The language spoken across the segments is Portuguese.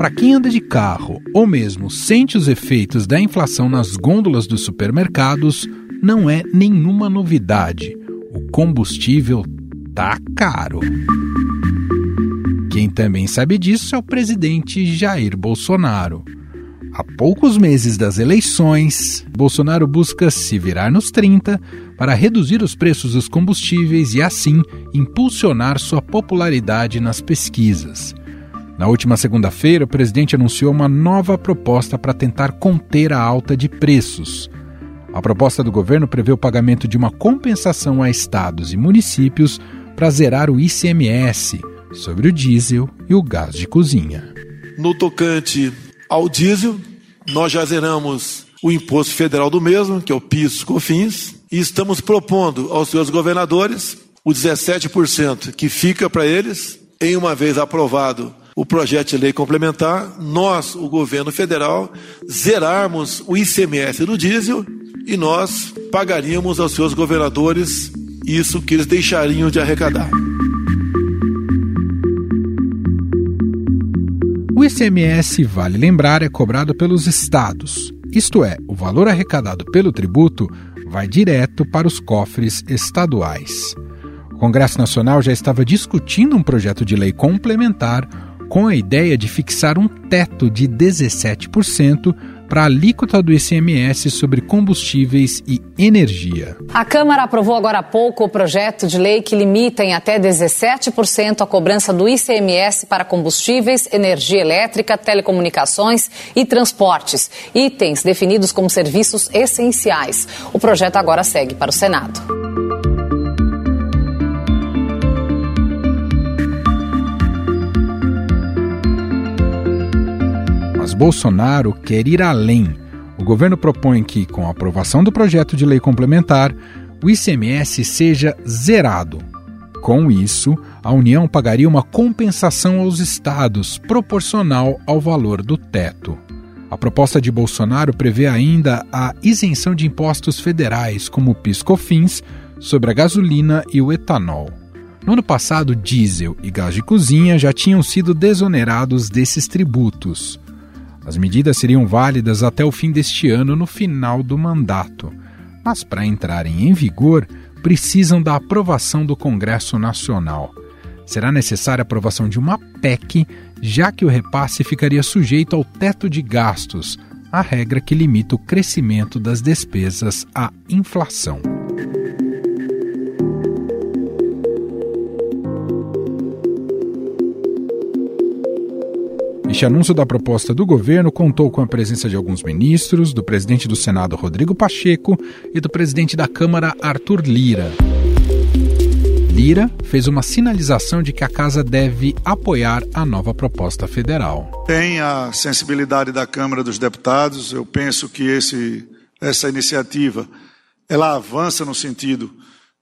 Para quem anda de carro ou mesmo sente os efeitos da inflação nas gôndolas dos supermercados, não é nenhuma novidade. O combustível tá caro. Quem também sabe disso é o presidente Jair Bolsonaro. Há poucos meses das eleições, Bolsonaro busca se virar nos 30 para reduzir os preços dos combustíveis e, assim, impulsionar sua popularidade nas pesquisas. Na última segunda-feira, o presidente anunciou uma nova proposta para tentar conter a alta de preços. A proposta do governo prevê o pagamento de uma compensação a estados e municípios para zerar o ICMS sobre o diesel e o gás de cozinha. No tocante ao diesel, nós já zeramos o imposto federal do mesmo, que é o PIS/COFINS, e estamos propondo aos seus governadores o 17% que fica para eles, em uma vez aprovado o projeto de lei complementar, nós, o governo federal, zerarmos o ICMS do diesel e nós pagaríamos aos seus governadores isso que eles deixariam de arrecadar. O ICMS, vale lembrar, é cobrado pelos estados. Isto é, o valor arrecadado pelo tributo vai direto para os cofres estaduais. O Congresso Nacional já estava discutindo um projeto de lei complementar com a ideia de fixar um teto de 17% para a alíquota do ICMS sobre combustíveis e energia. A Câmara aprovou agora há pouco o projeto de lei que limita em até 17% a cobrança do ICMS para combustíveis, energia elétrica, telecomunicações e transportes, itens definidos como serviços essenciais. O projeto agora segue para o Senado. Bolsonaro quer ir além. O governo propõe que, com a aprovação do projeto de lei complementar, o ICMS seja zerado. Com isso, a União pagaria uma compensação aos estados proporcional ao valor do teto. A proposta de Bolsonaro prevê ainda a isenção de impostos federais, como o PIS/COFINS, sobre a gasolina e o etanol. No ano passado, diesel e gás de cozinha já tinham sido desonerados desses tributos. As medidas seriam válidas até o fim deste ano, no final do mandato. Mas para entrarem em vigor, precisam da aprovação do Congresso Nacional. Será necessária a aprovação de uma PEC, já que o repasse ficaria sujeito ao teto de gastos, a regra que limita o crescimento das despesas à inflação. Este anúncio da proposta do governo contou com a presença de alguns ministros, do presidente do Senado, Rodrigo Pacheco, e do presidente da Câmara, Arthur Lira. Lira fez uma sinalização de que a casa deve apoiar a nova proposta federal. Tem a sensibilidade da Câmara dos Deputados. Eu penso que esse, essa iniciativa ela avança no sentido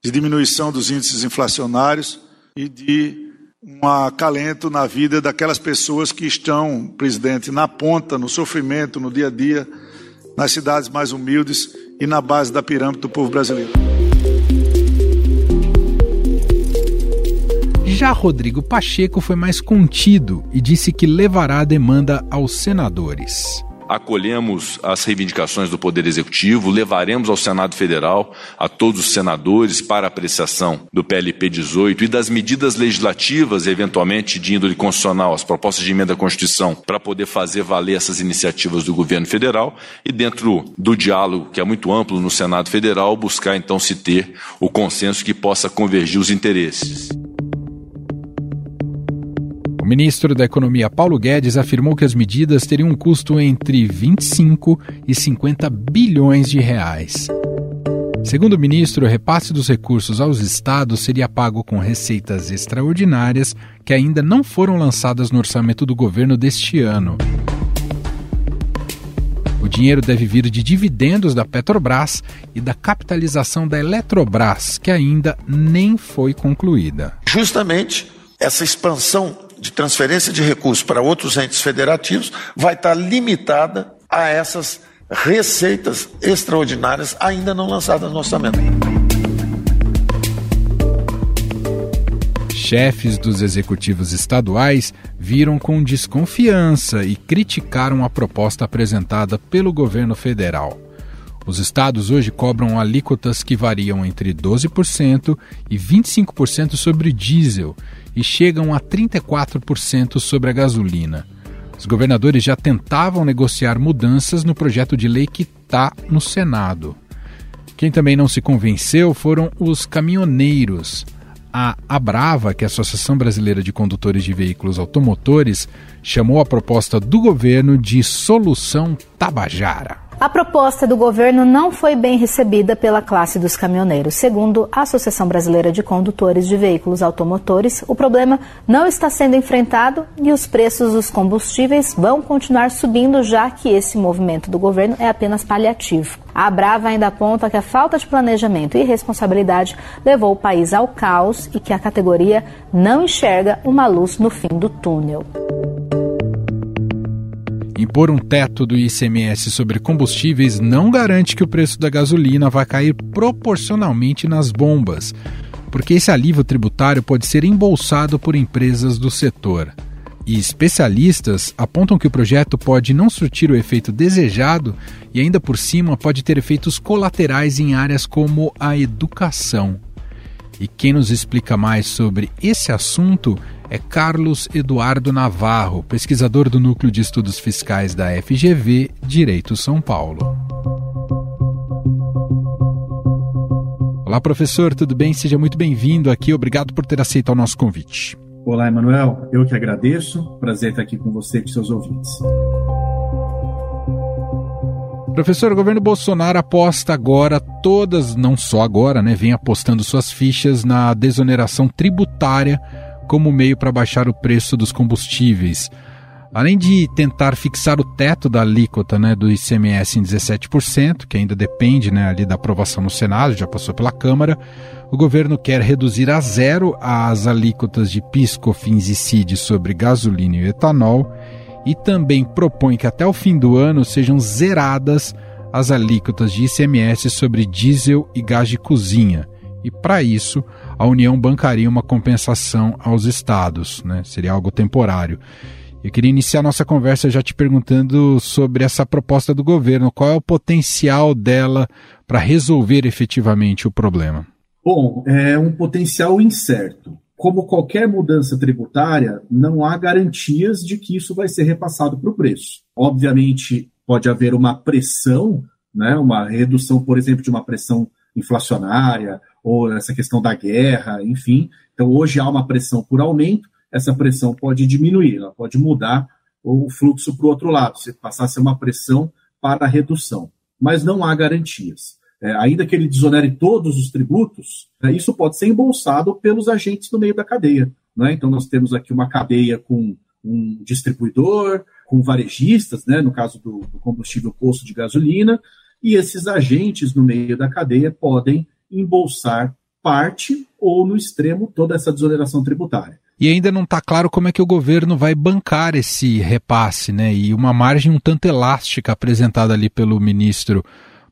de diminuição dos índices inflacionários e de um acalento na vida daquelas pessoas que estão, presidente, na ponta, no sofrimento, no dia a dia, nas cidades mais humildes e na base da pirâmide do povo brasileiro. Já Rodrigo Pacheco foi mais contido e disse que levará a demanda aos senadores acolhemos as reivindicações do Poder Executivo, levaremos ao Senado Federal, a todos os senadores, para apreciação do PLP 18 e das medidas legislativas, eventualmente de índole constitucional, as propostas de emenda à Constituição, para poder fazer valer essas iniciativas do governo federal e, dentro do diálogo, que é muito amplo no Senado Federal, buscar então se ter o consenso que possa convergir os interesses ministro da Economia Paulo Guedes afirmou que as medidas teriam um custo entre 25 e 50 bilhões de reais. Segundo o ministro, o repasse dos recursos aos estados seria pago com receitas extraordinárias que ainda não foram lançadas no orçamento do governo deste ano. O dinheiro deve vir de dividendos da Petrobras e da capitalização da Eletrobras, que ainda nem foi concluída. Justamente essa expansão de transferência de recursos para outros entes federativos vai estar limitada a essas receitas extraordinárias ainda não lançadas no orçamento. Chefes dos executivos estaduais viram com desconfiança e criticaram a proposta apresentada pelo governo federal. Os estados hoje cobram alíquotas que variam entre 12% e 25% sobre diesel e chegam a 34% sobre a gasolina. Os governadores já tentavam negociar mudanças no projeto de lei que está no Senado. Quem também não se convenceu foram os caminhoneiros. A Abrava, que é a Associação Brasileira de Condutores de Veículos Automotores, chamou a proposta do governo de solução Tabajara. A proposta do governo não foi bem recebida pela classe dos caminhoneiros. Segundo a Associação Brasileira de Condutores de Veículos Automotores, o problema não está sendo enfrentado e os preços dos combustíveis vão continuar subindo, já que esse movimento do governo é apenas paliativo. A Brava ainda aponta que a falta de planejamento e responsabilidade levou o país ao caos e que a categoria não enxerga uma luz no fim do túnel. Impor um teto do ICMS sobre combustíveis não garante que o preço da gasolina vai cair proporcionalmente nas bombas, porque esse alívio tributário pode ser embolsado por empresas do setor. E especialistas apontam que o projeto pode não surtir o efeito desejado e, ainda por cima, pode ter efeitos colaterais em áreas como a educação. E quem nos explica mais sobre esse assunto é Carlos Eduardo Navarro, pesquisador do Núcleo de Estudos Fiscais da FGV Direito São Paulo. Olá, professor, tudo bem? Seja muito bem-vindo aqui. Obrigado por ter aceito o nosso convite. Olá, Emanuel. Eu que agradeço. Prazer estar aqui com você e com seus ouvintes. Professor, o governo Bolsonaro aposta agora, todas, não só agora, né, vem apostando suas fichas na desoneração tributária como meio para baixar o preço dos combustíveis. Além de tentar fixar o teto da alíquota né, do ICMS em 17%, que ainda depende né, ali da aprovação no Senado, já passou pela Câmara, o governo quer reduzir a zero as alíquotas de PIS, COFINS e CID sobre gasolina e etanol e também propõe que até o fim do ano sejam zeradas as alíquotas de ICMS sobre diesel e gás de cozinha. E para isso, a União bancaria uma compensação aos estados, né? Seria algo temporário. Eu queria iniciar nossa conversa já te perguntando sobre essa proposta do governo. Qual é o potencial dela para resolver efetivamente o problema? Bom, é um potencial incerto. Como qualquer mudança tributária, não há garantias de que isso vai ser repassado para o preço. Obviamente, pode haver uma pressão, né, uma redução, por exemplo, de uma pressão inflacionária ou essa questão da guerra, enfim. Então, hoje há uma pressão por aumento, essa pressão pode diminuir, ela pode mudar o fluxo para o outro lado, se passar a ser uma pressão para a redução. Mas não há garantias. É, ainda que ele desonere todos os tributos, é, isso pode ser embolsado pelos agentes no meio da cadeia. Né? Então, nós temos aqui uma cadeia com um distribuidor, com varejistas, né? no caso do, do combustível posto de gasolina, e esses agentes no meio da cadeia podem embolsar parte ou, no extremo, toda essa desoneração tributária. E ainda não está claro como é que o governo vai bancar esse repasse, né? E uma margem um tanto elástica apresentada ali pelo ministro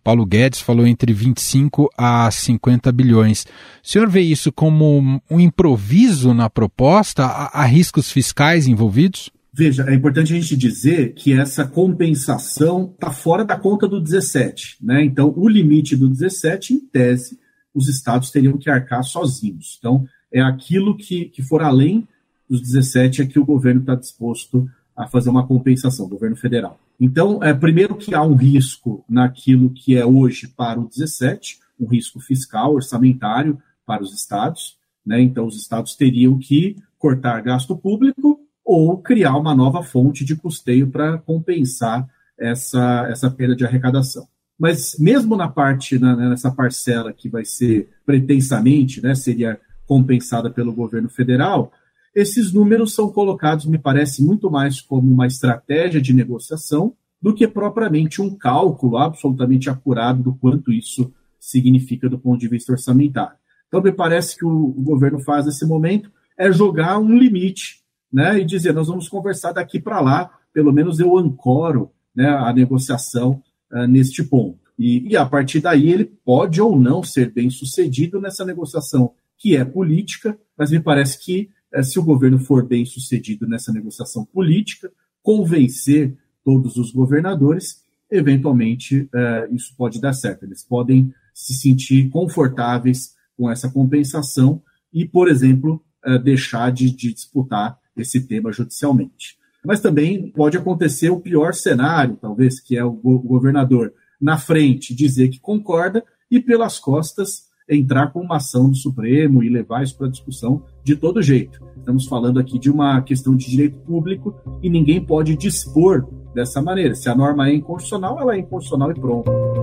Paulo Guedes falou entre 25 a 50 bilhões. O senhor vê isso como um improviso na proposta? Há riscos fiscais envolvidos? Veja, é importante a gente dizer que essa compensação está fora da conta do 17. Né? Então, o limite do 17, em tese, os estados teriam que arcar sozinhos. Então, é aquilo que, que for além dos 17 é que o governo está disposto a fazer uma compensação, governo federal. Então, é, primeiro que há um risco naquilo que é hoje para o 17, um risco fiscal, orçamentário para os estados. Né? Então, os estados teriam que cortar gasto público ou criar uma nova fonte de custeio para compensar essa, essa perda de arrecadação. Mas mesmo na parte, na, nessa parcela que vai ser pretensamente, né, seria compensada pelo governo federal, esses números são colocados, me parece, muito mais como uma estratégia de negociação do que propriamente um cálculo absolutamente acurado do quanto isso significa do ponto de vista orçamentário. Então, me parece que o, o governo faz nesse momento é jogar um limite né, e dizer: nós vamos conversar daqui para lá, pelo menos eu ancoro né, a negociação uh, neste ponto. E, e, a partir daí ele pode ou não ser bem sucedido nessa negociação que é política, mas me parece que uh, se o governo for bem sucedido nessa negociação política, convencer todos os governadores, eventualmente uh, isso pode dar certo. Eles podem se sentir confortáveis com essa compensação e, por exemplo, deixar de, de disputar esse tema judicialmente. Mas também pode acontecer o pior cenário, talvez, que é o governador na frente dizer que concorda e pelas costas entrar com uma ação do Supremo e levar isso para discussão de todo jeito. Estamos falando aqui de uma questão de direito público e ninguém pode dispor dessa maneira. Se a norma é inconstitucional, ela é inconstitucional e pronto.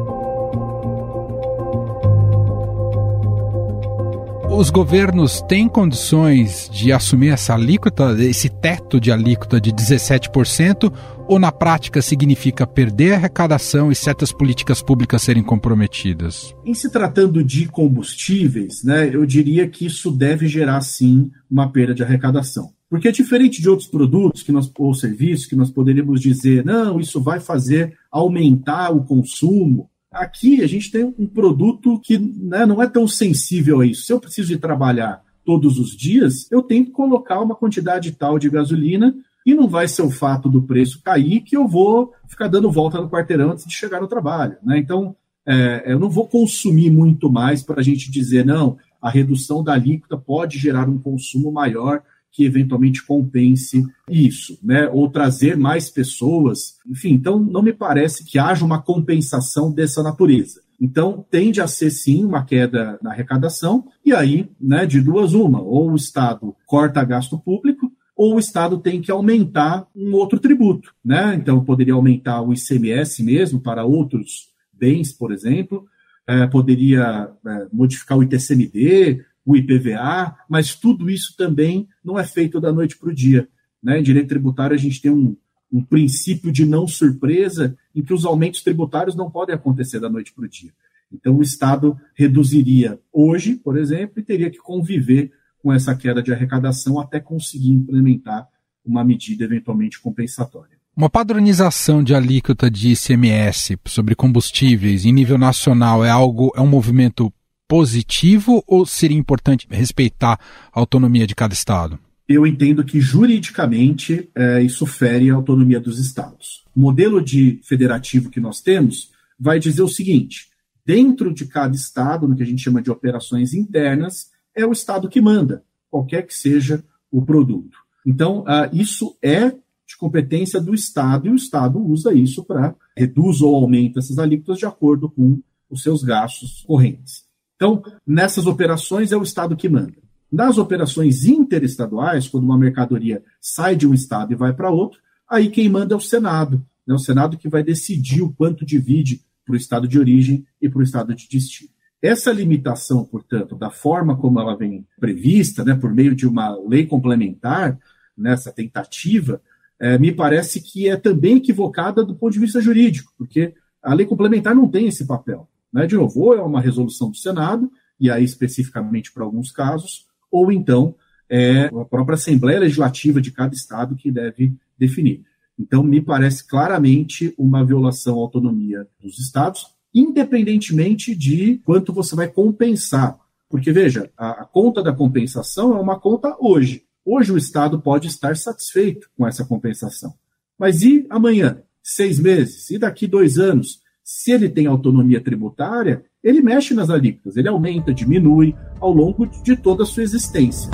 Os governos têm condições de assumir essa alíquota, esse teto de alíquota de 17%, ou na prática significa perder a arrecadação e certas políticas públicas serem comprometidas? Em se tratando de combustíveis, né, eu diria que isso deve gerar sim uma perda de arrecadação. Porque é diferente de outros produtos que nós, ou serviços que nós poderíamos dizer, não, isso vai fazer aumentar o consumo, Aqui a gente tem um produto que né, não é tão sensível a isso. Se eu preciso de trabalhar todos os dias, eu tenho que colocar uma quantidade tal de gasolina e não vai ser o fato do preço cair que eu vou ficar dando volta no quarteirão antes de chegar no trabalho. Né? Então, é, eu não vou consumir muito mais para a gente dizer, não, a redução da alíquota pode gerar um consumo maior que eventualmente compense isso, né? Ou trazer mais pessoas. Enfim, então não me parece que haja uma compensação dessa natureza. Então, tende a ser sim uma queda na arrecadação, e aí, né, de duas uma, ou o Estado corta gasto público, ou o Estado tem que aumentar um outro tributo, né? Então, poderia aumentar o ICMS mesmo para outros bens, por exemplo, é, poderia é, modificar o ITCMD, o IPVA, mas tudo isso também não é feito da noite para o dia. Né? Em direito tributário, a gente tem um, um princípio de não surpresa em que os aumentos tributários não podem acontecer da noite para o dia. Então, o Estado reduziria hoje, por exemplo, e teria que conviver com essa queda de arrecadação até conseguir implementar uma medida eventualmente compensatória. Uma padronização de alíquota de ICMS sobre combustíveis em nível nacional é algo, é um movimento positivo ou seria importante respeitar a autonomia de cada estado? Eu entendo que juridicamente é, isso fere a autonomia dos estados. O modelo de federativo que nós temos vai dizer o seguinte: dentro de cada estado, no que a gente chama de operações internas, é o estado que manda, qualquer que seja o produto. Então, uh, isso é de competência do Estado e o Estado usa isso para reduz ou aumenta essas alíquotas de acordo com os seus gastos correntes. Então, nessas operações é o Estado que manda. Nas operações interestaduais, quando uma mercadoria sai de um Estado e vai para outro, aí quem manda é o Senado. É né? o Senado que vai decidir o quanto divide para o Estado de origem e para o Estado de destino. Essa limitação, portanto, da forma como ela vem prevista, né, por meio de uma lei complementar, nessa tentativa, é, me parece que é também equivocada do ponto de vista jurídico, porque a lei complementar não tem esse papel. Né? De novo, ou é uma resolução do Senado, e aí especificamente para alguns casos, ou então é a própria Assembleia Legislativa de cada estado que deve definir. Então, me parece claramente uma violação à autonomia dos estados, independentemente de quanto você vai compensar. Porque, veja, a, a conta da compensação é uma conta hoje. Hoje o Estado pode estar satisfeito com essa compensação. Mas e amanhã? Seis meses? E daqui dois anos? Se ele tem autonomia tributária, ele mexe nas alíquotas, ele aumenta, diminui ao longo de toda a sua existência.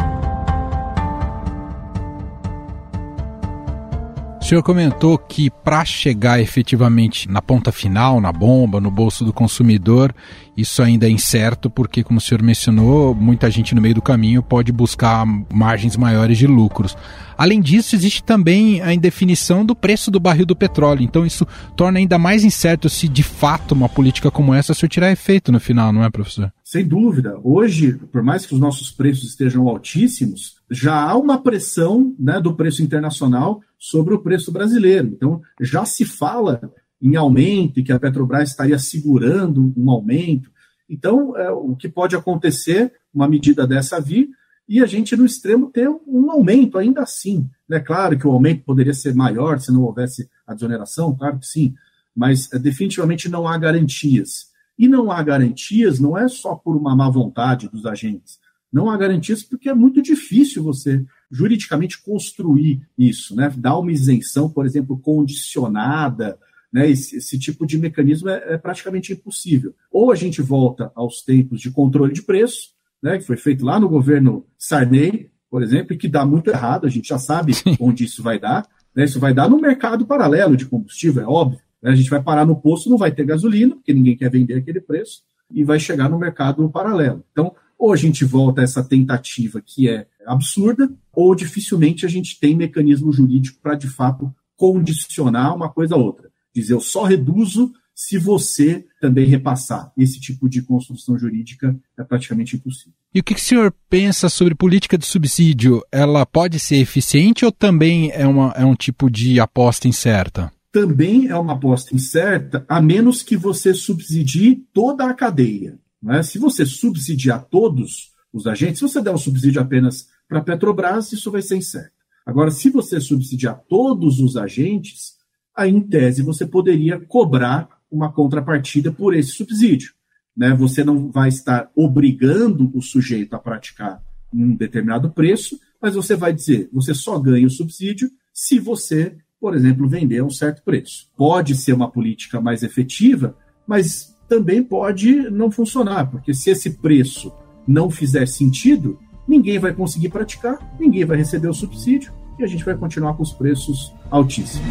Senhor comentou que para chegar efetivamente na ponta final, na bomba, no bolso do consumidor, isso ainda é incerto, porque, como o senhor mencionou, muita gente no meio do caminho pode buscar margens maiores de lucros. Além disso, existe também a indefinição do preço do barril do petróleo. Então, isso torna ainda mais incerto se de fato uma política como essa surtirá efeito no final, não é, professor? Sem dúvida. Hoje, por mais que os nossos preços estejam altíssimos, já há uma pressão né, do preço internacional sobre o preço brasileiro. Então, já se fala em aumento e que a Petrobras estaria segurando um aumento. Então, é, o que pode acontecer, uma medida dessa vir, e a gente, no extremo, ter um aumento ainda assim. É né? claro que o aumento poderia ser maior se não houvesse a desoneração, claro que sim, mas é, definitivamente não há garantias. E não há garantias não é só por uma má vontade dos agentes. Não há garantias porque é muito difícil você juridicamente construir isso, né? Dar uma isenção, por exemplo, condicionada, né? Esse, esse tipo de mecanismo é, é, praticamente impossível. Ou a gente volta aos tempos de controle de preço, né? Que foi feito lá no governo Sarney, por exemplo, e que dá muito errado. A gente já sabe onde isso vai dar. Né? Isso vai dar no mercado paralelo de combustível, é óbvio. A gente vai parar no posto, não vai ter gasolina, porque ninguém quer vender aquele preço, e vai chegar no mercado paralelo. Então, ou a gente volta a essa tentativa que é absurda, ou dificilmente a gente tem mecanismo jurídico para, de fato, condicionar uma coisa a outra. Dizer, eu só reduzo se você também repassar. Esse tipo de construção jurídica é praticamente impossível. E o que o senhor pensa sobre política de subsídio? Ela pode ser eficiente ou também é, uma, é um tipo de aposta incerta? Também é uma aposta incerta, a menos que você subsidie toda a cadeia. Né? Se você subsidiar todos os agentes, se você der um subsídio apenas para a Petrobras, isso vai ser incerto. Agora, se você subsidiar todos os agentes, aí, em tese, você poderia cobrar uma contrapartida por esse subsídio. Né? Você não vai estar obrigando o sujeito a praticar um determinado preço, mas você vai dizer, você só ganha o subsídio se você, por exemplo, vender a um certo preço. Pode ser uma política mais efetiva, mas também pode não funcionar, porque se esse preço não fizer sentido, ninguém vai conseguir praticar, ninguém vai receber o subsídio e a gente vai continuar com os preços altíssimos.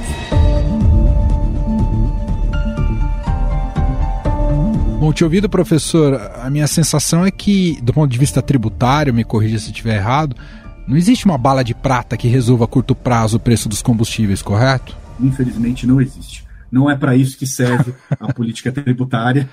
Bom, te ouvido, professor, a minha sensação é que, do ponto de vista tributário, me corrija se estiver errado, não existe uma bala de prata que resolva a curto prazo o preço dos combustíveis, correto? Infelizmente não existe. Não é para isso que serve a política tributária.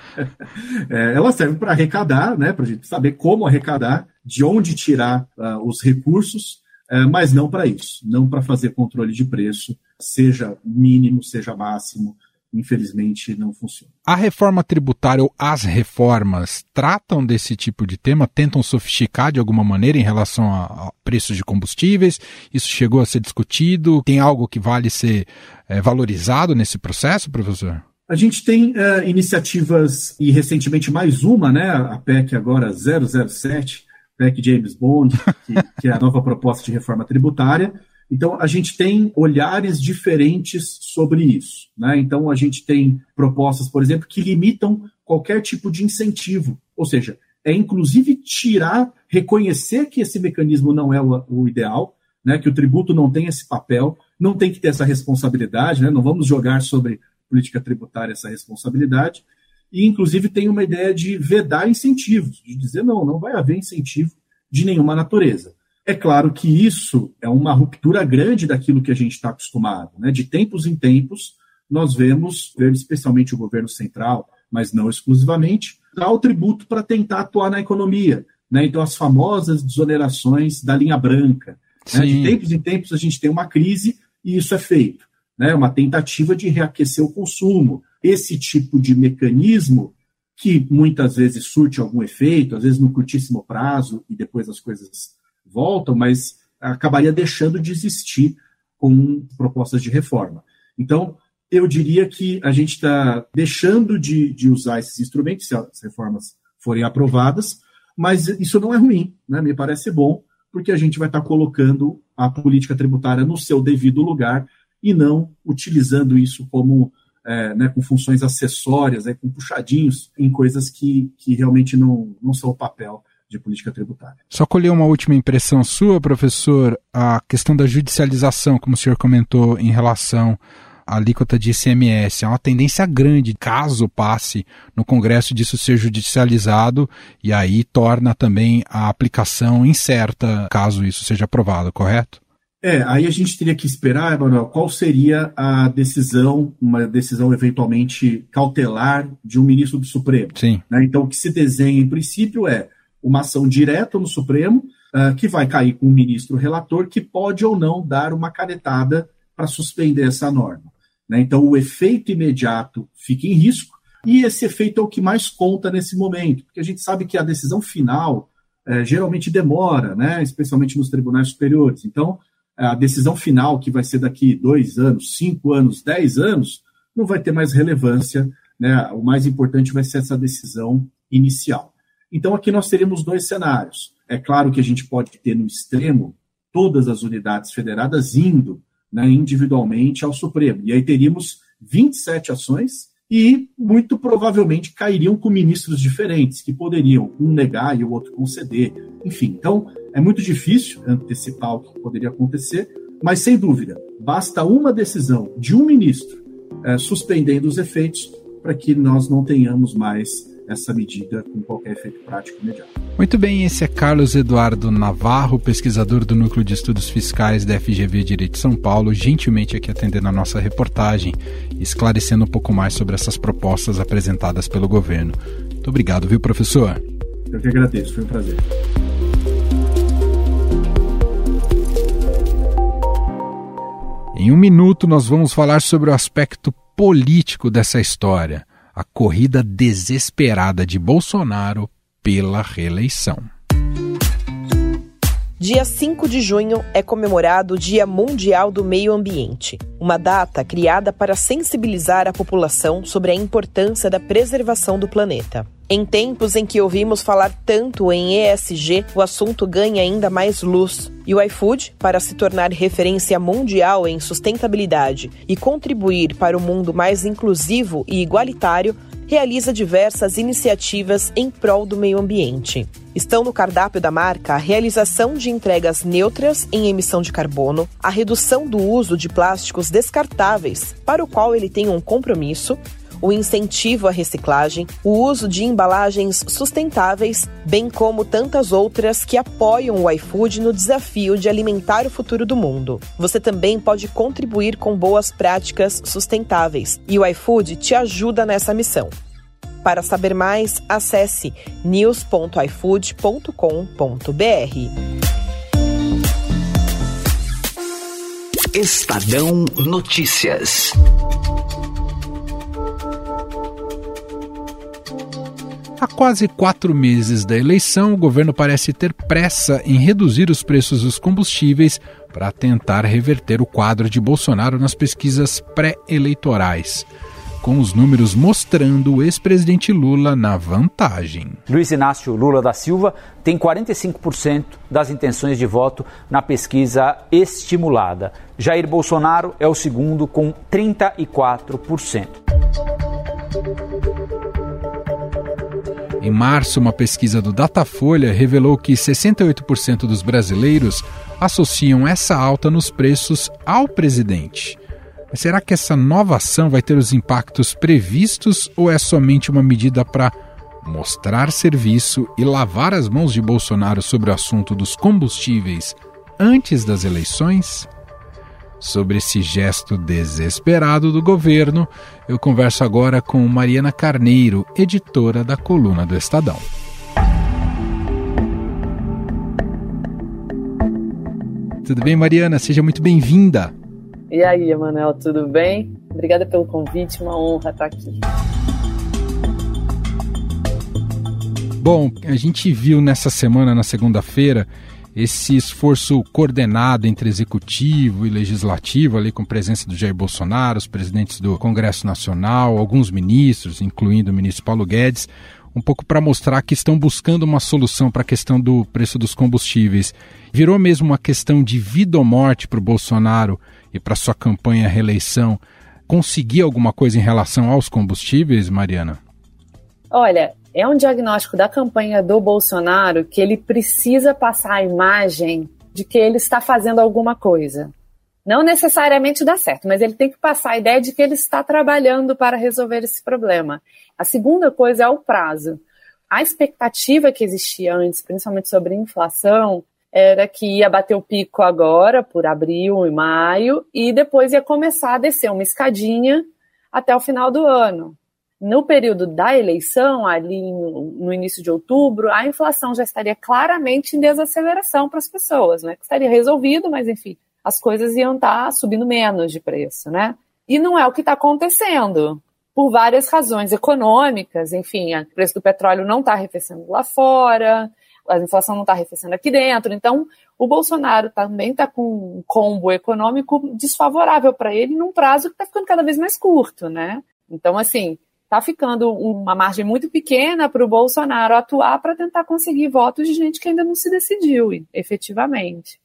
É, ela serve para arrecadar, né, para a gente saber como arrecadar, de onde tirar uh, os recursos, uh, mas não para isso, não para fazer controle de preço, seja mínimo, seja máximo, infelizmente não funciona. A reforma tributária ou as reformas tratam desse tipo de tema, tentam sofisticar de alguma maneira em relação a, a preços de combustíveis? Isso chegou a ser discutido? Tem algo que vale ser é, valorizado nesse processo, professor? A gente tem uh, iniciativas, e recentemente mais uma, né, a PEC agora 007, PEC James Bond, que, que é a nova proposta de reforma tributária, então, a gente tem olhares diferentes sobre isso. Né? Então, a gente tem propostas, por exemplo, que limitam qualquer tipo de incentivo. Ou seja, é inclusive tirar, reconhecer que esse mecanismo não é o, o ideal, né? que o tributo não tem esse papel, não tem que ter essa responsabilidade, né? não vamos jogar sobre política tributária essa responsabilidade. E, inclusive, tem uma ideia de vedar incentivos, de dizer, não, não vai haver incentivo de nenhuma natureza. É claro que isso é uma ruptura grande daquilo que a gente está acostumado. Né? De tempos em tempos, nós vemos, especialmente o governo central, mas não exclusivamente, dar o tributo para tentar atuar na economia. Né? Então, as famosas desonerações da linha branca. Né? De tempos em tempos, a gente tem uma crise e isso é feito. Né? Uma tentativa de reaquecer o consumo. Esse tipo de mecanismo, que muitas vezes surte algum efeito, às vezes no curtíssimo prazo, e depois as coisas voltam, mas acabaria deixando de existir com propostas de reforma. Então, eu diria que a gente está deixando de, de, usar esses instrumentos, se as reformas forem aprovadas, mas isso não é ruim, né? me parece bom, porque a gente vai estar tá colocando a política tributária no seu devido lugar e não utilizando isso como é, né, com funções acessórias, né, com puxadinhos em coisas que, que realmente não, não são o papel de política tributária. Só colher uma última impressão sua, professor, a questão da judicialização, como o senhor comentou, em relação à alíquota de ICMS. É uma tendência grande, caso passe no Congresso disso ser judicializado, e aí torna também a aplicação incerta, caso isso seja aprovado, correto? É, aí a gente teria que esperar, Emanuel, qual seria a decisão, uma decisão eventualmente cautelar de um ministro do Supremo. Sim. Né? Então, o que se desenha em princípio é uma ação direta no Supremo, uh, que vai cair com o ministro relator, que pode ou não dar uma canetada para suspender essa norma. Né? Então, o efeito imediato fica em risco, e esse efeito é o que mais conta nesse momento, porque a gente sabe que a decisão final uh, geralmente demora, né? especialmente nos tribunais superiores. Então, a decisão final, que vai ser daqui dois anos, cinco anos, dez anos, não vai ter mais relevância, né? O mais importante vai ser essa decisão inicial. Então aqui nós teríamos dois cenários. É claro que a gente pode ter no extremo todas as unidades federadas indo né, individualmente ao Supremo. E aí teríamos 27 ações e muito provavelmente cairiam com ministros diferentes, que poderiam um negar e o outro conceder. Enfim, então é muito difícil antecipar o que poderia acontecer, mas sem dúvida, basta uma decisão de um ministro é, suspendendo os efeitos para que nós não tenhamos mais essa medida com qualquer efeito prático imediato. Muito bem, esse é Carlos Eduardo Navarro, pesquisador do Núcleo de Estudos Fiscais da FGV Direito de São Paulo, gentilmente aqui atendendo a nossa reportagem, esclarecendo um pouco mais sobre essas propostas apresentadas pelo governo. Muito obrigado, viu, professor? Eu que agradeço, foi um prazer. Em um minuto, nós vamos falar sobre o aspecto político dessa história a corrida desesperada de Bolsonaro pela reeleição. Dia 5 de junho é comemorado o Dia Mundial do Meio Ambiente, uma data criada para sensibilizar a população sobre a importância da preservação do planeta. Em tempos em que ouvimos falar tanto em ESG, o assunto ganha ainda mais luz. E o iFood, para se tornar referência mundial em sustentabilidade e contribuir para o um mundo mais inclusivo e igualitário, realiza diversas iniciativas em prol do meio ambiente. Estão no cardápio da marca a realização de entregas neutras em emissão de carbono, a redução do uso de plásticos descartáveis, para o qual ele tem um compromisso, o incentivo à reciclagem, o uso de embalagens sustentáveis, bem como tantas outras que apoiam o iFood no desafio de alimentar o futuro do mundo. Você também pode contribuir com boas práticas sustentáveis e o iFood te ajuda nessa missão. Para saber mais, acesse news.ifood.com.br. Estadão Notícias. Há quase quatro meses da eleição, o governo parece ter pressa em reduzir os preços dos combustíveis para tentar reverter o quadro de Bolsonaro nas pesquisas pré-eleitorais com os números mostrando o ex-presidente Lula na vantagem. Luiz Inácio Lula da Silva tem 45% das intenções de voto na pesquisa estimulada. Jair Bolsonaro é o segundo com 34%. Em março, uma pesquisa do Datafolha revelou que 68% dos brasileiros associam essa alta nos preços ao presidente. Mas será que essa nova ação vai ter os impactos previstos ou é somente uma medida para mostrar serviço e lavar as mãos de Bolsonaro sobre o assunto dos combustíveis antes das eleições? Sobre esse gesto desesperado do governo, eu converso agora com Mariana Carneiro, editora da coluna do Estadão. Tudo bem, Mariana? Seja muito bem-vinda. E aí, Emanuel, tudo bem? Obrigada pelo convite, uma honra estar aqui. Bom, a gente viu nessa semana, na segunda-feira, esse esforço coordenado entre executivo e legislativo, ali com presença do Jair Bolsonaro, os presidentes do Congresso Nacional, alguns ministros, incluindo o ministro Paulo Guedes, um pouco para mostrar que estão buscando uma solução para a questão do preço dos combustíveis. Virou mesmo uma questão de vida ou morte para o Bolsonaro e para sua campanha reeleição. Conseguir alguma coisa em relação aos combustíveis, Mariana? Olha, é um diagnóstico da campanha do Bolsonaro que ele precisa passar a imagem de que ele está fazendo alguma coisa. Não necessariamente dá certo, mas ele tem que passar a ideia de que ele está trabalhando para resolver esse problema. A segunda coisa é o prazo. A expectativa que existia antes, principalmente sobre inflação, era que ia bater o pico agora, por abril e maio, e depois ia começar a descer uma escadinha até o final do ano no período da eleição, ali no, início de outubro, a inflação já estaria claramente em desaceleração para as pessoas, né? Estaria resolvido, mas enfim, as coisas iam estar tá subindo menos de preço, né? E não é o que está acontecendo, por várias razões econômicas, enfim, o preço do petróleo não está arrefecendo lá fora, a inflação não está arrefecendo aqui dentro. Então, o Bolsonaro também está com um combo econômico desfavorável para ele num prazo que está ficando cada vez mais curto, né? Então, assim, está ficando uma margem muito pequena para o Bolsonaro atuar para tentar conseguir votos de gente que ainda não se decidiu, efetivamente.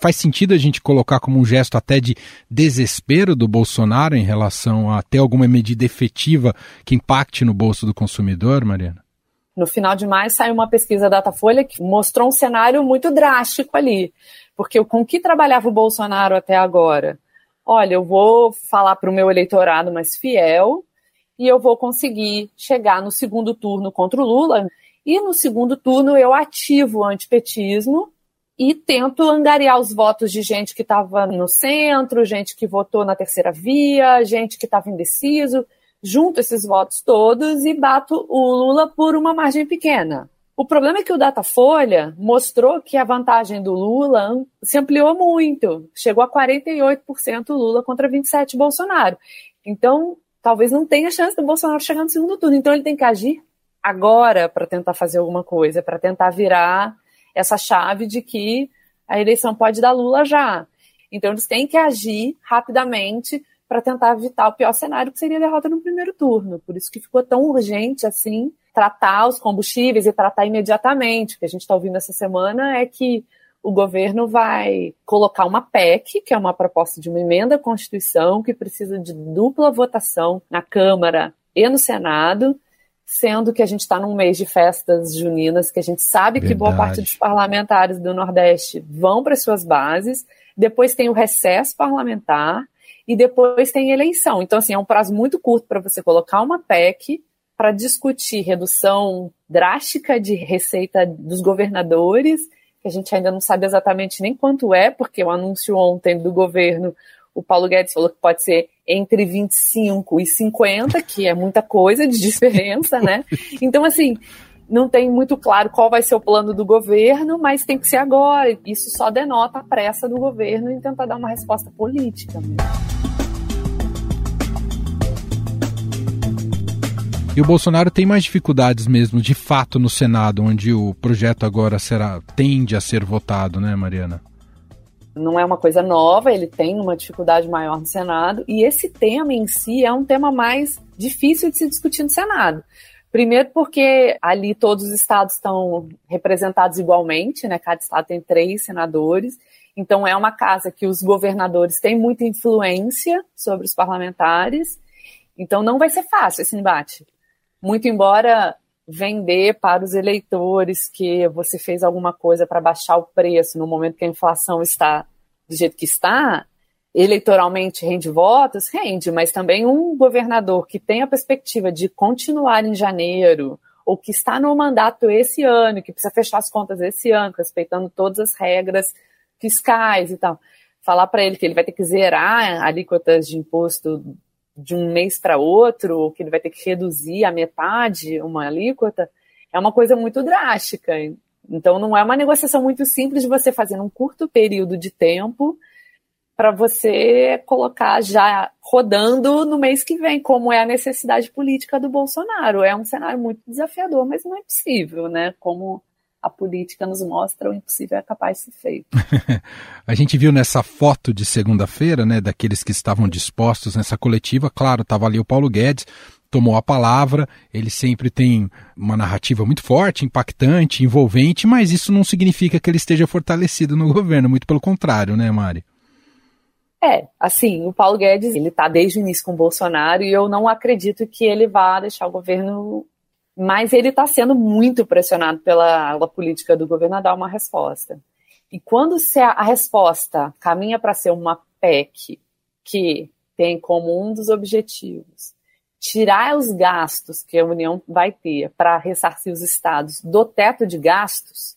Faz sentido a gente colocar como um gesto até de desespero do Bolsonaro em relação a ter alguma medida efetiva que impacte no bolso do consumidor, Mariana? No final de maio saiu uma pesquisa Datafolha que mostrou um cenário muito drástico ali. Porque com que trabalhava o Bolsonaro até agora? Olha, eu vou falar para o meu eleitorado mais fiel e eu vou conseguir chegar no segundo turno contra o Lula. E no segundo turno eu ativo o antipetismo e tento angariar os votos de gente que estava no centro, gente que votou na terceira via, gente que estava indeciso, junto esses votos todos e bato o Lula por uma margem pequena. O problema é que o Datafolha mostrou que a vantagem do Lula se ampliou muito, chegou a 48% Lula contra 27 Bolsonaro. Então, talvez não tenha chance do Bolsonaro chegar no segundo turno. Então, ele tem que agir agora para tentar fazer alguma coisa, para tentar virar essa chave de que a eleição pode dar Lula já. Então eles têm que agir rapidamente para tentar evitar o pior cenário, que seria a derrota no primeiro turno. Por isso que ficou tão urgente assim tratar os combustíveis e tratar imediatamente. O que a gente está ouvindo essa semana é que o governo vai colocar uma PEC, que é uma proposta de uma emenda à Constituição, que precisa de dupla votação na Câmara e no Senado, sendo que a gente está num mês de festas juninas, que a gente sabe Verdade. que boa parte dos parlamentares do Nordeste vão para suas bases, depois tem o recesso parlamentar e depois tem eleição. Então, assim, é um prazo muito curto para você colocar uma PEC para discutir redução drástica de receita dos governadores, que a gente ainda não sabe exatamente nem quanto é, porque o anúncio ontem do governo o Paulo Guedes falou que pode ser entre 25 e 50, que é muita coisa de diferença, né? Então, assim, não tem muito claro qual vai ser o plano do governo, mas tem que ser agora. Isso só denota a pressa do governo em tentar dar uma resposta política. E o Bolsonaro tem mais dificuldades mesmo, de fato, no Senado, onde o projeto agora será tende a ser votado, né, Mariana? não é uma coisa nova, ele tem uma dificuldade maior no Senado, e esse tema em si é um tema mais difícil de se discutir no Senado. Primeiro porque ali todos os estados estão representados igualmente, né? Cada estado tem três senadores, então é uma casa que os governadores têm muita influência sobre os parlamentares, então não vai ser fácil esse embate. Muito embora vender para os eleitores que você fez alguma coisa para baixar o preço no momento que a inflação está do jeito que está, eleitoralmente rende votos, rende, mas também um governador que tem a perspectiva de continuar em janeiro, ou que está no mandato esse ano, que precisa fechar as contas esse ano, respeitando todas as regras fiscais e tal, falar para ele que ele vai ter que zerar alíquotas de imposto de um mês para outro, ou que ele vai ter que reduzir a metade uma alíquota, é uma coisa muito drástica. Então, não é uma negociação muito simples de você fazer num curto período de tempo para você colocar já rodando no mês que vem, como é a necessidade política do Bolsonaro. É um cenário muito desafiador, mas não é possível, né? Como a política nos mostra, o impossível é capaz de ser feito. a gente viu nessa foto de segunda-feira, né, daqueles que estavam dispostos nessa coletiva, claro, estava ali o Paulo Guedes, tomou a palavra, ele sempre tem uma narrativa muito forte, impactante, envolvente, mas isso não significa que ele esteja fortalecido no governo, muito pelo contrário, né, Mari? É, assim, o Paulo Guedes, ele está desde o início com o Bolsonaro e eu não acredito que ele vá deixar o governo mas ele está sendo muito pressionado pela ala política do governo a dar uma resposta. E quando se a, a resposta caminha para ser uma PEC que tem como um dos objetivos tirar os gastos que a União vai ter para ressarcir os estados do teto de gastos,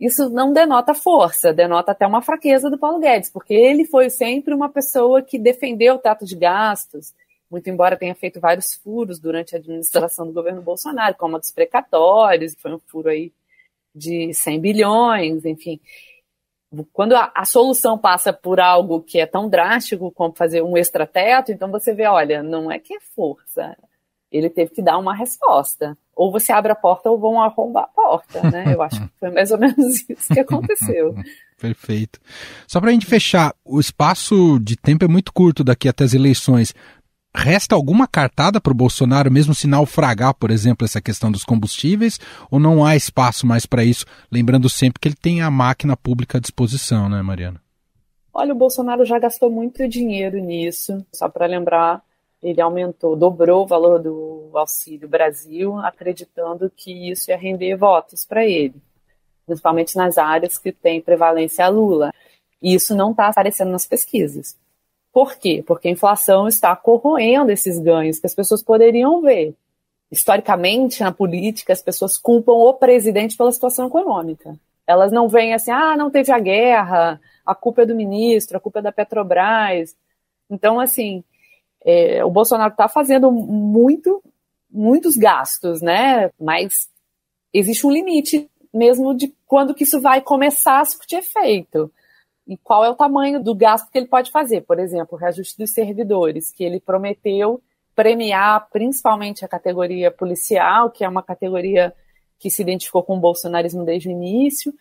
isso não denota força, denota até uma fraqueza do Paulo Guedes, porque ele foi sempre uma pessoa que defendeu o teto de gastos, muito embora tenha feito vários furos durante a administração do governo Bolsonaro, como a dos precatórios, foi um furo aí de 100 bilhões, enfim. Quando a, a, solução passa por algo que é tão drástico como fazer um extrateto, então você vê, olha, não é que é força, ele teve que dar uma resposta. Ou você abre a porta ou vão arrombar a porta, né? Eu acho que foi mais ou menos isso que aconteceu. Perfeito. Só para a gente fechar, o espaço de tempo é muito curto daqui até as eleições. Resta alguma cartada para o Bolsonaro, mesmo se naufragar, por exemplo, essa questão dos combustíveis, ou não há espaço mais para isso? Lembrando sempre que ele tem a máquina pública à disposição, né, Mariana? Olha, o Bolsonaro já gastou muito dinheiro nisso. Só para lembrar, ele aumentou, dobrou o valor do Auxílio Brasil, acreditando que isso ia render votos para ele, principalmente nas áreas que tem prevalência a Lula. E isso não está aparecendo nas pesquisas. Por quê? Porque a inflação está corroendo esses ganhos que as pessoas poderiam ver. Historicamente, na política, as pessoas culpam o presidente pela situação econômica. Elas não veem assim, ah, não teve a guerra, a culpa é do ministro, a culpa é da Petrobras. Então, assim, é, o Bolsonaro está fazendo muito, muitos gastos, né? Mas existe um limite mesmo de quando que isso vai começar a surtir efeito. E qual é o tamanho do gasto que ele pode fazer? Por exemplo, o reajuste dos servidores, que ele prometeu premiar principalmente a categoria policial, que é uma categoria que se identificou com o bolsonarismo desde o início,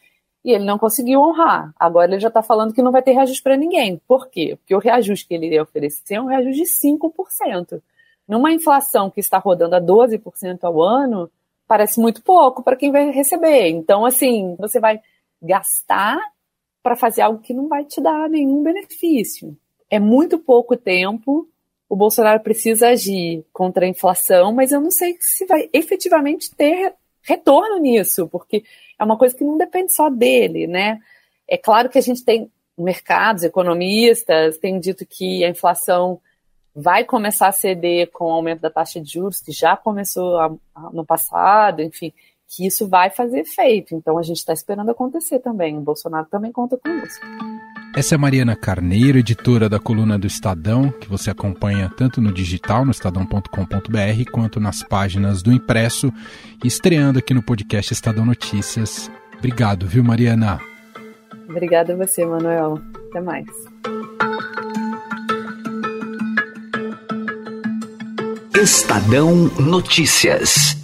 e ele não conseguiu honrar. Agora ele já está falando que não vai ter reajuste para ninguém. Por quê? Porque o reajuste que ele iria oferecer é um reajuste de 5%. Numa inflação que está rodando a 12% ao ano, parece muito pouco para quem vai receber. Então, assim, você vai gastar para fazer algo que não vai te dar nenhum benefício. É muito pouco tempo. O Bolsonaro precisa agir contra a inflação, mas eu não sei se vai efetivamente ter retorno nisso, porque é uma coisa que não depende só dele, né? É claro que a gente tem mercados, economistas, têm dito que a inflação vai começar a ceder com o aumento da taxa de juros, que já começou no passado, enfim, que isso vai fazer efeito. Então a gente está esperando acontecer também. O Bolsonaro também conta com isso. Essa é Mariana Carneiro, editora da coluna do Estadão, que você acompanha tanto no digital, no estadão.com.br, quanto nas páginas do impresso, estreando aqui no podcast Estadão Notícias. Obrigado, viu, Mariana? Obrigada a você, Manuel. Até mais. Estadão Notícias.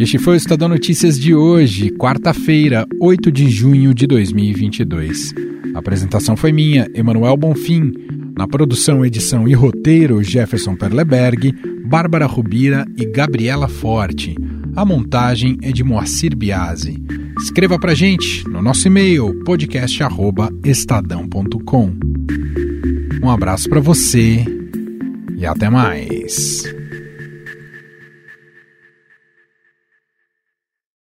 Este foi o Estadão Notícias de hoje, quarta-feira, 8 de junho de 2022. A apresentação foi minha, Emanuel Bonfim. Na produção, edição e roteiro, Jefferson Perleberg, Bárbara Rubira e Gabriela Forte. A montagem é de Moacir Biasi. Escreva pra gente no nosso e-mail podcast@estadão.com. Um abraço para você e até mais.